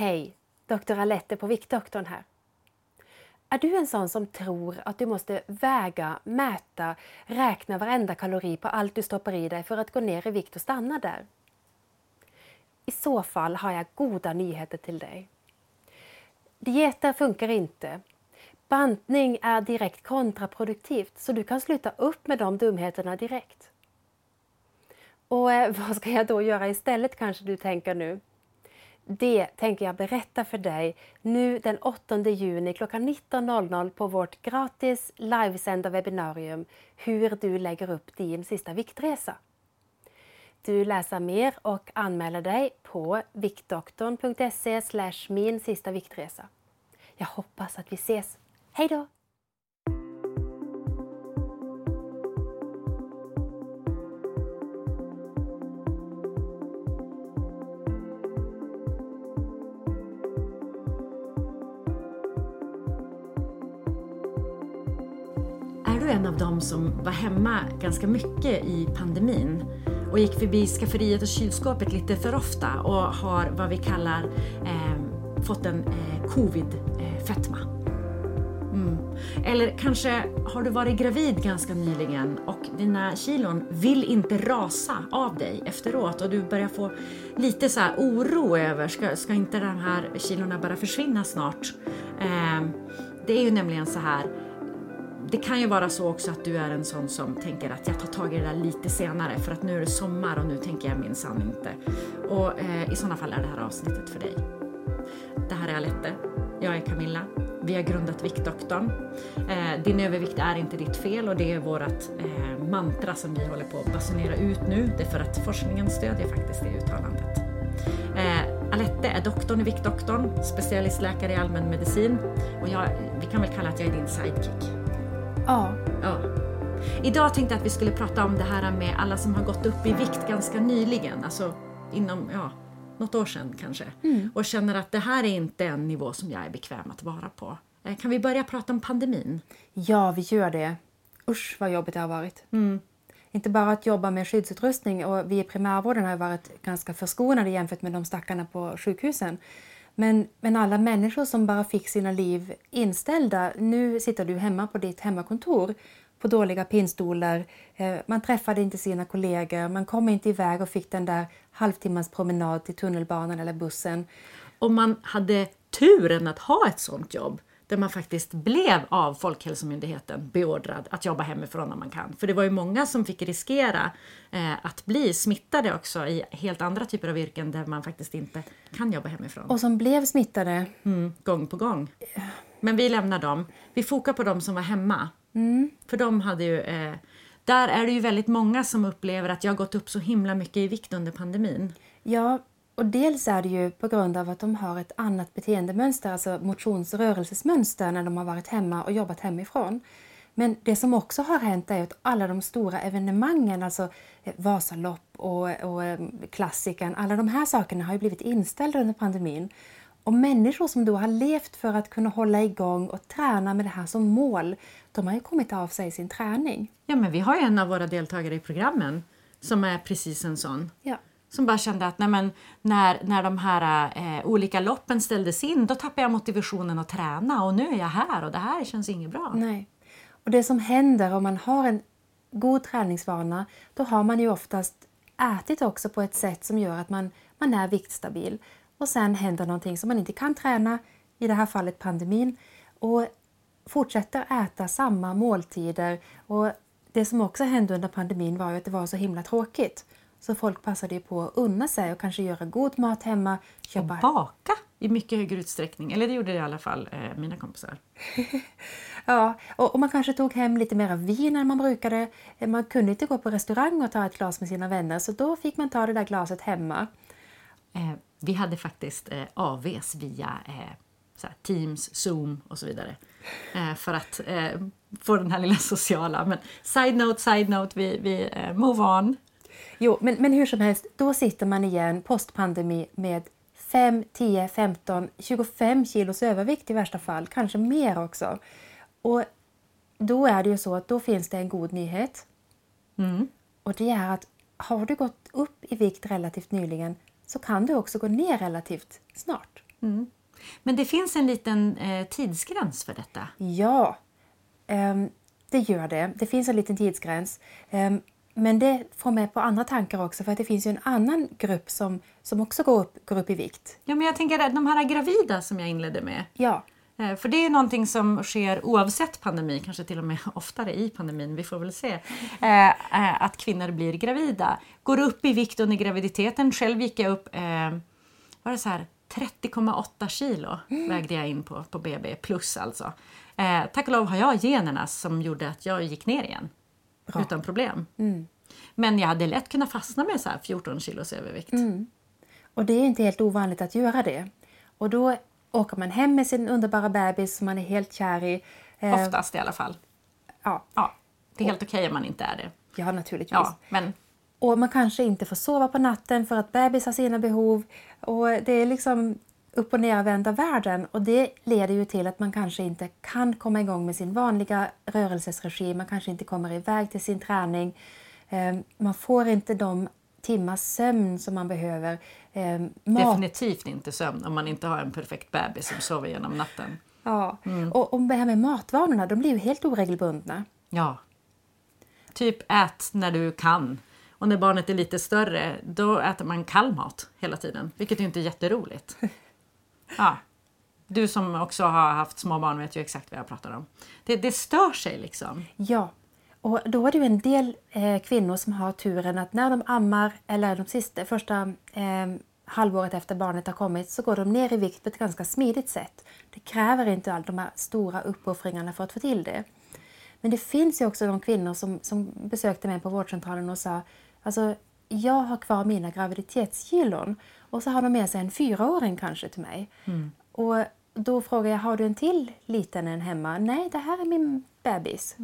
Hej! Dr. Alette på Viktdoktorn här. Är du en sån som tror att du måste väga, mäta, räkna varenda kalori på allt du stoppar i dig för att gå ner i vikt och stanna där? I så fall har jag goda nyheter till dig. Dieter funkar inte. Bantning är direkt kontraproduktivt så du kan sluta upp med de dumheterna direkt. Och eh, vad ska jag då göra istället kanske du tänker nu? Det tänker jag berätta för dig nu den 8 juni klockan 19.00 på vårt gratis livesända webbinarium Hur du lägger upp din sista viktresa. Du läser mer och anmäler dig på viktdoktorn.se min sista viktresa. Jag hoppas att vi ses. Hej då! Som var hemma ganska mycket i pandemin och gick förbi skafferiet och kylskåpet lite för ofta och har vad vi kallar eh, fått en eh, covid-fetma? Mm. Eller kanske har du varit gravid ganska nyligen och dina kilon vill inte rasa av dig efteråt och du börjar få lite så oro över, ska, ska inte de här kilorna bara försvinna snart? Eh, det är ju nämligen så här det kan ju vara så också att du är en sån som tänker att jag tar tag i det där lite senare för att nu är det sommar och nu tänker jag minsann inte. Och eh, i sådana fall är det här avsnittet för dig. Det här är Alette. Jag är Camilla. Vi har grundat Viktdoktorn. Eh, din övervikt är inte ditt fel och det är vårt eh, mantra som vi håller på att basunera ut nu. Det är för att forskningen stödjer faktiskt det uttalandet. Eh, Alette är doktorn i Viktdoktorn, specialistläkare i allmänmedicin och jag, vi kan väl kalla att jag är din sidekick. Ja. ja. Idag tänkte jag att vi skulle prata om det här med alla som har gått upp i vikt ganska nyligen, alltså inom ja, något år sedan kanske, Mm. och känner att det här är inte en nivå som jag är bekväm att vara på. Eh, Kan vi börja prata om pandemin? Ja, vi gör det. Usch vad jobbigt det har varit. Mm. Inte bara att jobba med skyddsutrustning och vi i primärvården har varit ganska förskonade jämfört med de stackarna på sjukhusen. Men, men alla människor som bara fick sina liv inställda. Nu sitter du hemma på ditt hemmakontor på dåliga pinstolar. Eh, man träffade inte sina kollegor, man kom inte iväg och fick den där halvtimmans promenad till tunnelbanan eller bussen. Om man hade turen att ha ett sånt jobb där man faktiskt blev av Folkhälsomyndigheten beordrad att jobba hemifrån om man kan. För det var ju många som fick riskera eh, att bli smittade också i helt andra typer av yrken där man faktiskt inte kan jobba hemifrån. Och som blev smittade. Mm, gång på gång. Men vi lämnar dem. Vi fokar på de som var hemma. För de hade ju... Eh, där är det ju väldigt många som upplever att jag har gått upp så himla mycket i vikt under pandemin. Ja, och dels är det ju på grund av att de har ett annat beteendemönster, alltså motions och rörelsesmönster när de har varit hemma och jobbat hemifrån. Men det som också har hänt är att alla de stora evenemangen, alltså eh, Vasalopp och, och eh, klassikern, alla de här sakerna har ju blivit inställda under pandemin. Och människor som då har levt för att kunna hålla igång och träna med det här som mål, de har ju kommit av sig sin träning. Ja, men vi har ju en av våra deltagare i programmen som är precis en sån. Ja. Som bara kände att nej men, när, när de här eh, olika loppen ställdes in då tappade jag motivationen att träna och nu är jag här och det här känns inget bra. Nej. Och det som händer om man har en god träningsvana, då har man ju oftast ätit också på ett sätt som gör att man, man är viktstabil. Och sen händer någonting som man inte kan träna, i det här fallet pandemin, och fortsätter äta samma måltider. Och det som också hände under pandemin var ju att det var så himla tråkigt. Så folk passade ju på att unna sig och kanske göra god mat hemma, Och köpa baka i mycket högre utsträckning. Eller det gjorde i alla fall eh, mina kompisar. Ja, och, och man kanske tog hem lite mer vin än man brukade. Man kunde inte gå på restaurang och ta ett glas med sina vänner så då fick man ta det där glaset hemma. Eh, vi hade faktiskt eh, AVs via eh, Teams, Zoom och så vidare. Eh, för att eh, få den här lilla sociala. Men side note, side note, vi, vi eh, move on. Jo, men, men hur som helst, då sitter man igen postpandemi med 5, 10, 15, 25 kilos övervikt i värsta fall, kanske mer också. Och då är det ju så att då finns det en god nyhet. Mm. Och det är att har du gått upp i vikt relativt nyligen så kan du också gå ner relativt snart. Men det finns en liten eh, tidsgräns för detta. Ja, ehm, det gör det. Det finns en liten tidsgräns. Ehm, men det får mig på andra tankar också för att det finns ju en annan grupp som, som också går upp, går upp i vikt. Ja, men jag tänker att de här gravida som jag inledde med. Ja, Eh, För det är någonting som sker oavsett pandemi, kanske till och med oftare i pandemin, vi får väl se. Eh, eh, att kvinnor blir gravida. Går upp i vikt under graviditeten. Själv gick jag upp, var det så här, 30,8 kilo vägde jag in på, på BB, plus alltså. Eh, tack och lov har jag generna som gjorde att jag gick ner igen. Bra. Utan problem. Men jag hade lätt kunnat fastna med så här 14 kilos övervikt. och det är inte helt ovanligt att göra det. Och då åker man hem med sin underbara bebis som man är helt kär i. Eh, Oftast i alla fall. Ja, Ja, det är helt okej om man inte är det. ja, naturligtvis. Ja, men Och man kanske inte får sova på natten för att bebis har sina behov. Och det är liksom upp och nervända världen och det leder ju till att man kanske inte kan komma igång med sin vanliga rörelsesregim. Man kanske inte kommer iväg till sin träning. Eh, Man får inte de timmars sömn som man behöver. Eh, Mat Definitivt inte sömn om man inte har en perfekt bebis som sover genom natten. Ja, och, och det här med matvanorna, de blir ju helt oregelbundna. Ja. Typ ät när du kan. Och när barnet är lite större, då äter man kall mat hela tiden. Vilket inte är jätteroligt. Ja. Du som också har haft små barn vet ju exakt vad jag pratar om. Det, det stör sig liksom. Ja, och då är det ju en del eh, kvinnor som har turen att när de ammar eller de sista, första eh, halvåret efter barnet har kommit så går de ner i vikt på ett ganska smidigt sätt. Det kräver inte all de här stora uppoffringarna för att få till det. Men det finns ju också de kvinnor som, som besökte mig på vårdcentralen och sa alltså, jag har kvar mina graviditetskilon och så har de med sig en fyraåring kanske till mig. Och då frågar jag, har du en till liten en hemma? Nej, det här är min bebis.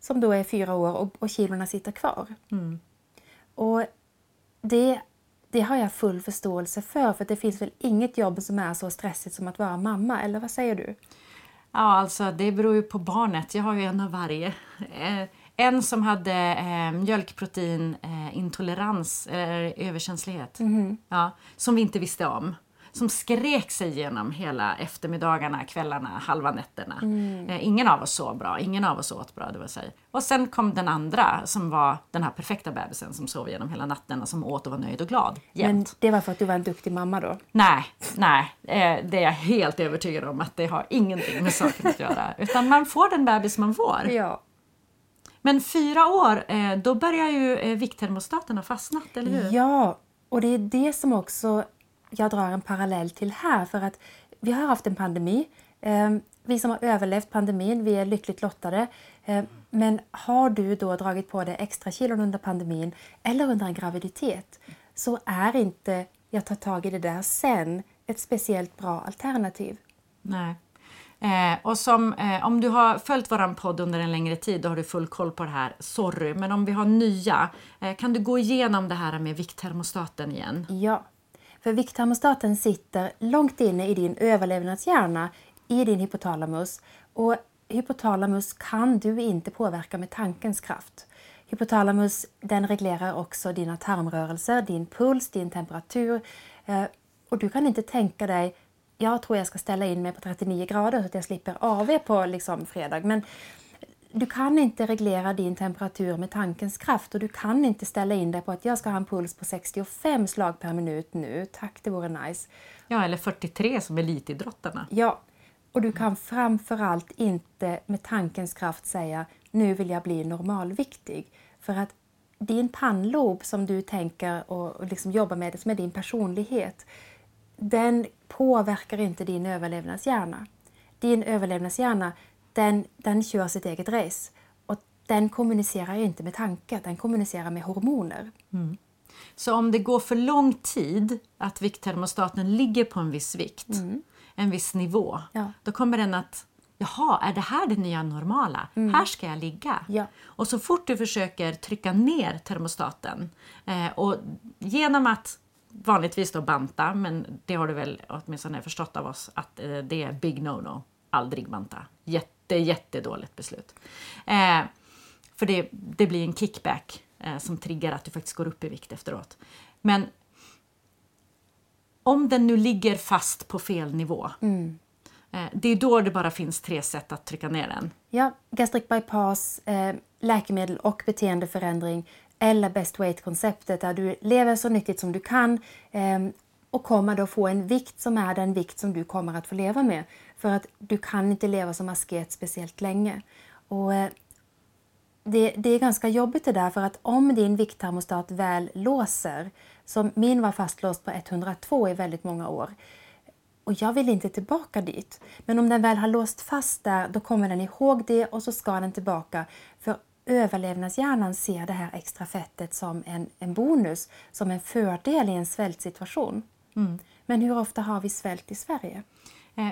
Som då är fyra år och, och kilorna sitter kvar. Och det, det har jag full förståelse för, för det finns väl inget jobb som är så stressigt som att vara mamma, eller vad säger du? Ja, alltså det beror ju på barnet. Jag har ju en av varje. Eh, en som hade eh, mjölkproteinintolerans eller överkänslighet. Ja, som vi inte visste om. Som skrek sig igenom hela eftermiddagarna, kvällarna, halva nätterna. Eh, ingen av oss sov bra, ingen av oss åt bra. Det vill säga. Och sen kom den andra som var den här perfekta bebisen som sov igenom hela natten och som åt och var nöjd och glad jämt. Men det var för att du var en duktig mamma då? Nej, nej. Eh, det är jag helt övertygad om att det har ingenting med saken att göra. Utan man får den bebis man får. Ja. Men fyra år, eh, då börjar ju eh, vikttermostaten ha fastnat, eller hur? Ja, och det är det som också jag drar en parallell till här. För att vi har haft en pandemi. Eh, Vi som har överlevt pandemin, vi är lyckligt lottade. Eh, Men har du då dragit på dig extra kilon under pandemin eller under en graviditet så är inte jag tar tag i det där sen ett speciellt bra alternativ. Nej. Eh, och som, eh, om du har följt våran podd under en längre tid, då har du full koll på det här. Sorry, men om vi har nya, eh, kan du gå igenom det här med vikttermostaten igen? Ja, för vikttermostaten sitter långt inne i din överlevnadshjärna, i din hypotalamus. Och hypotalamus kan du inte påverka med tankens kraft. Hypotalamus den reglerar också dina tarmrörelser, din puls, din temperatur. Eh, och du kan inte tänka dig, jag tror jag ska ställa in mig på 39 grader så att jag slipper AV på liksom, fredag. Men du kan inte reglera din temperatur med tankens kraft och du kan inte ställa in dig på att jag ska ha en puls på 65 slag per minut nu. Tack, det vore nice. Ja, eller 43 som elitidrottarna. Ja, och du kan framförallt inte med tankens kraft säga nu vill jag bli normalviktig. För att din pannlob som du tänker och, och liksom jobbar med, som är din personlighet, den påverkar inte din överlevnadshjärna. Din överlevnadshjärna, den, den kör sitt eget race. Och den kommunicerar inte med tankar, den kommunicerar med hormoner. Så om det går för lång tid att vikttermostaten ligger på en viss vikt, en viss nivå, Ja. då kommer den att Jaha, är det här det nya normala? Här ska jag ligga. Ja. Och så fort du försöker trycka ner termostaten eh, och genom att vanligtvis då banta, men det har du väl åtminstone förstått av oss att eh, det är big no-no. Aldrig banta. Jätte, jättedåligt beslut. Eh, för det, det blir en kickback eh, som triggar att du faktiskt går upp i vikt efteråt. Men om den nu ligger fast på fel nivå, eh, det är då det bara finns tre sätt att trycka ner den. Ja, gastric bypass, eh, läkemedel och beteendeförändring eller best weight-konceptet där du lever så nyttigt som du kan eh, och kommer då få en vikt som är den vikt som du kommer att få leva med. För att du kan inte leva som asket speciellt länge. Och, eh, det, det, är ganska jobbigt det där för att om din vikttermostat väl låser, som min var fastlåst på 102 i väldigt många år, och jag vill inte tillbaka dit. Men om den väl har låst fast där, då kommer den ihåg det och så ska den tillbaka. För överlevnadshjärnan ser det här extra fettet som en, en bonus, som en fördel i en svältsituation. Mm. Men hur ofta har vi svält i Sverige? Eh,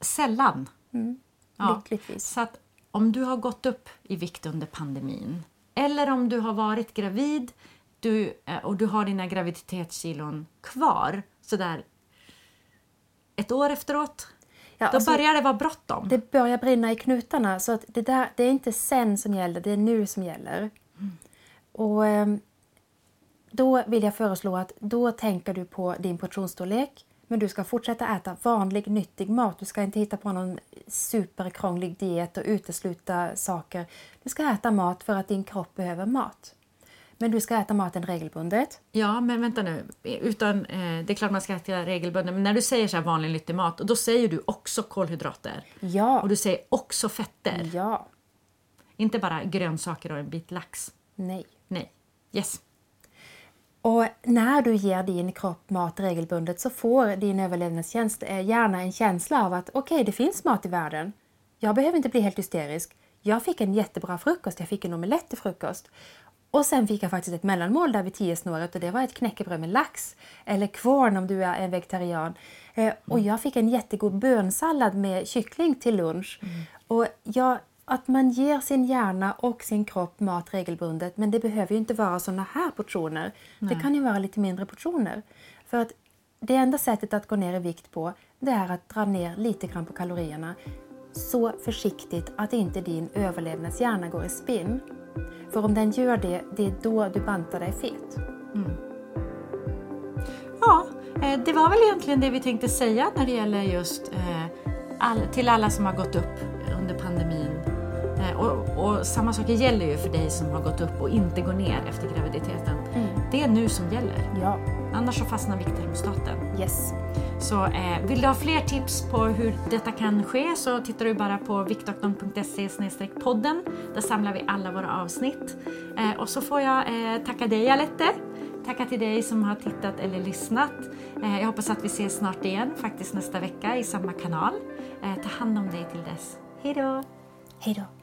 sällan. Mm. Ja. Lyckligtvis. Så att om du har gått upp i vikt under pandemin eller om du har varit gravid du, eh, och du har dina graviditetskilon kvar sådär ett år efteråt, ja, då alltså, börjar det vara bråttom. Det börjar brinna i knutarna. Så att det, där, det är inte sen som gäller, det är nu som gäller. Mm. Och ehm, Då vill jag föreslå att då tänker du på din portionsstorlek men du ska fortsätta äta vanlig nyttig mat. Du ska inte hitta på någon superkrånglig diet och utesluta saker. Du ska äta mat för att din kropp behöver mat. Men du ska äta maten regelbundet. Ja, men vänta nu. Utan, eh, det är klart man ska äta regelbundet, men när du säger så här vanlig nyttig mat, då säger du också kolhydrater. Ja. Och du säger också fetter. Ja. Inte bara grönsaker och en bit lax. Nej. Nej. Yes. Och när du ger din kropp mat regelbundet så får din överlevnadstjänst eh, gärna en känsla av att okej, okay, det finns mat i världen. Jag behöver inte bli helt hysterisk. Jag fick en jättebra frukost, jag fick en omelett till frukost. Och sen fick jag faktiskt ett mellanmål där vid tiosnåret och det var ett knäckebröd med lax. Eller kvarn om du är en vegetarian. Eh, och jag fick en jättegod bönsallad med kyckling till lunch. Mm. Och jag att man ger sin hjärna och sin kropp mat regelbundet men det behöver ju inte vara såna här portioner. Nej. Det kan ju vara lite mindre portioner. För att det enda sättet att gå ner i vikt på det är att dra ner lite grann på kalorierna så försiktigt att inte din överlevnadshjärna går i spinn. För om den gör det, det är då du bantar dig fet. Mm. Ja, eh, det var väl egentligen det vi tänkte säga när det gäller just eh, all, till alla som har gått upp under pandemin eh, och, och, samma sak gäller ju för dig som har gått upp och inte går ner efter graviditeten. Det är nu som gäller. Ja. Annars så fastnar vikttermostaten. Yes. Så eh, vill du ha fler tips på hur detta kan ske så tittar du bara på viktdoktorn.se podden. Där samlar vi alla våra avsnitt. Eh, och så får jag eh, tacka dig Alette. Tacka till dig som har tittat eller lyssnat. Eh, jag hoppas att vi ses snart igen, faktiskt nästa vecka i samma kanal. Eh, ta hand om dig till dess. Hej då! Hej då!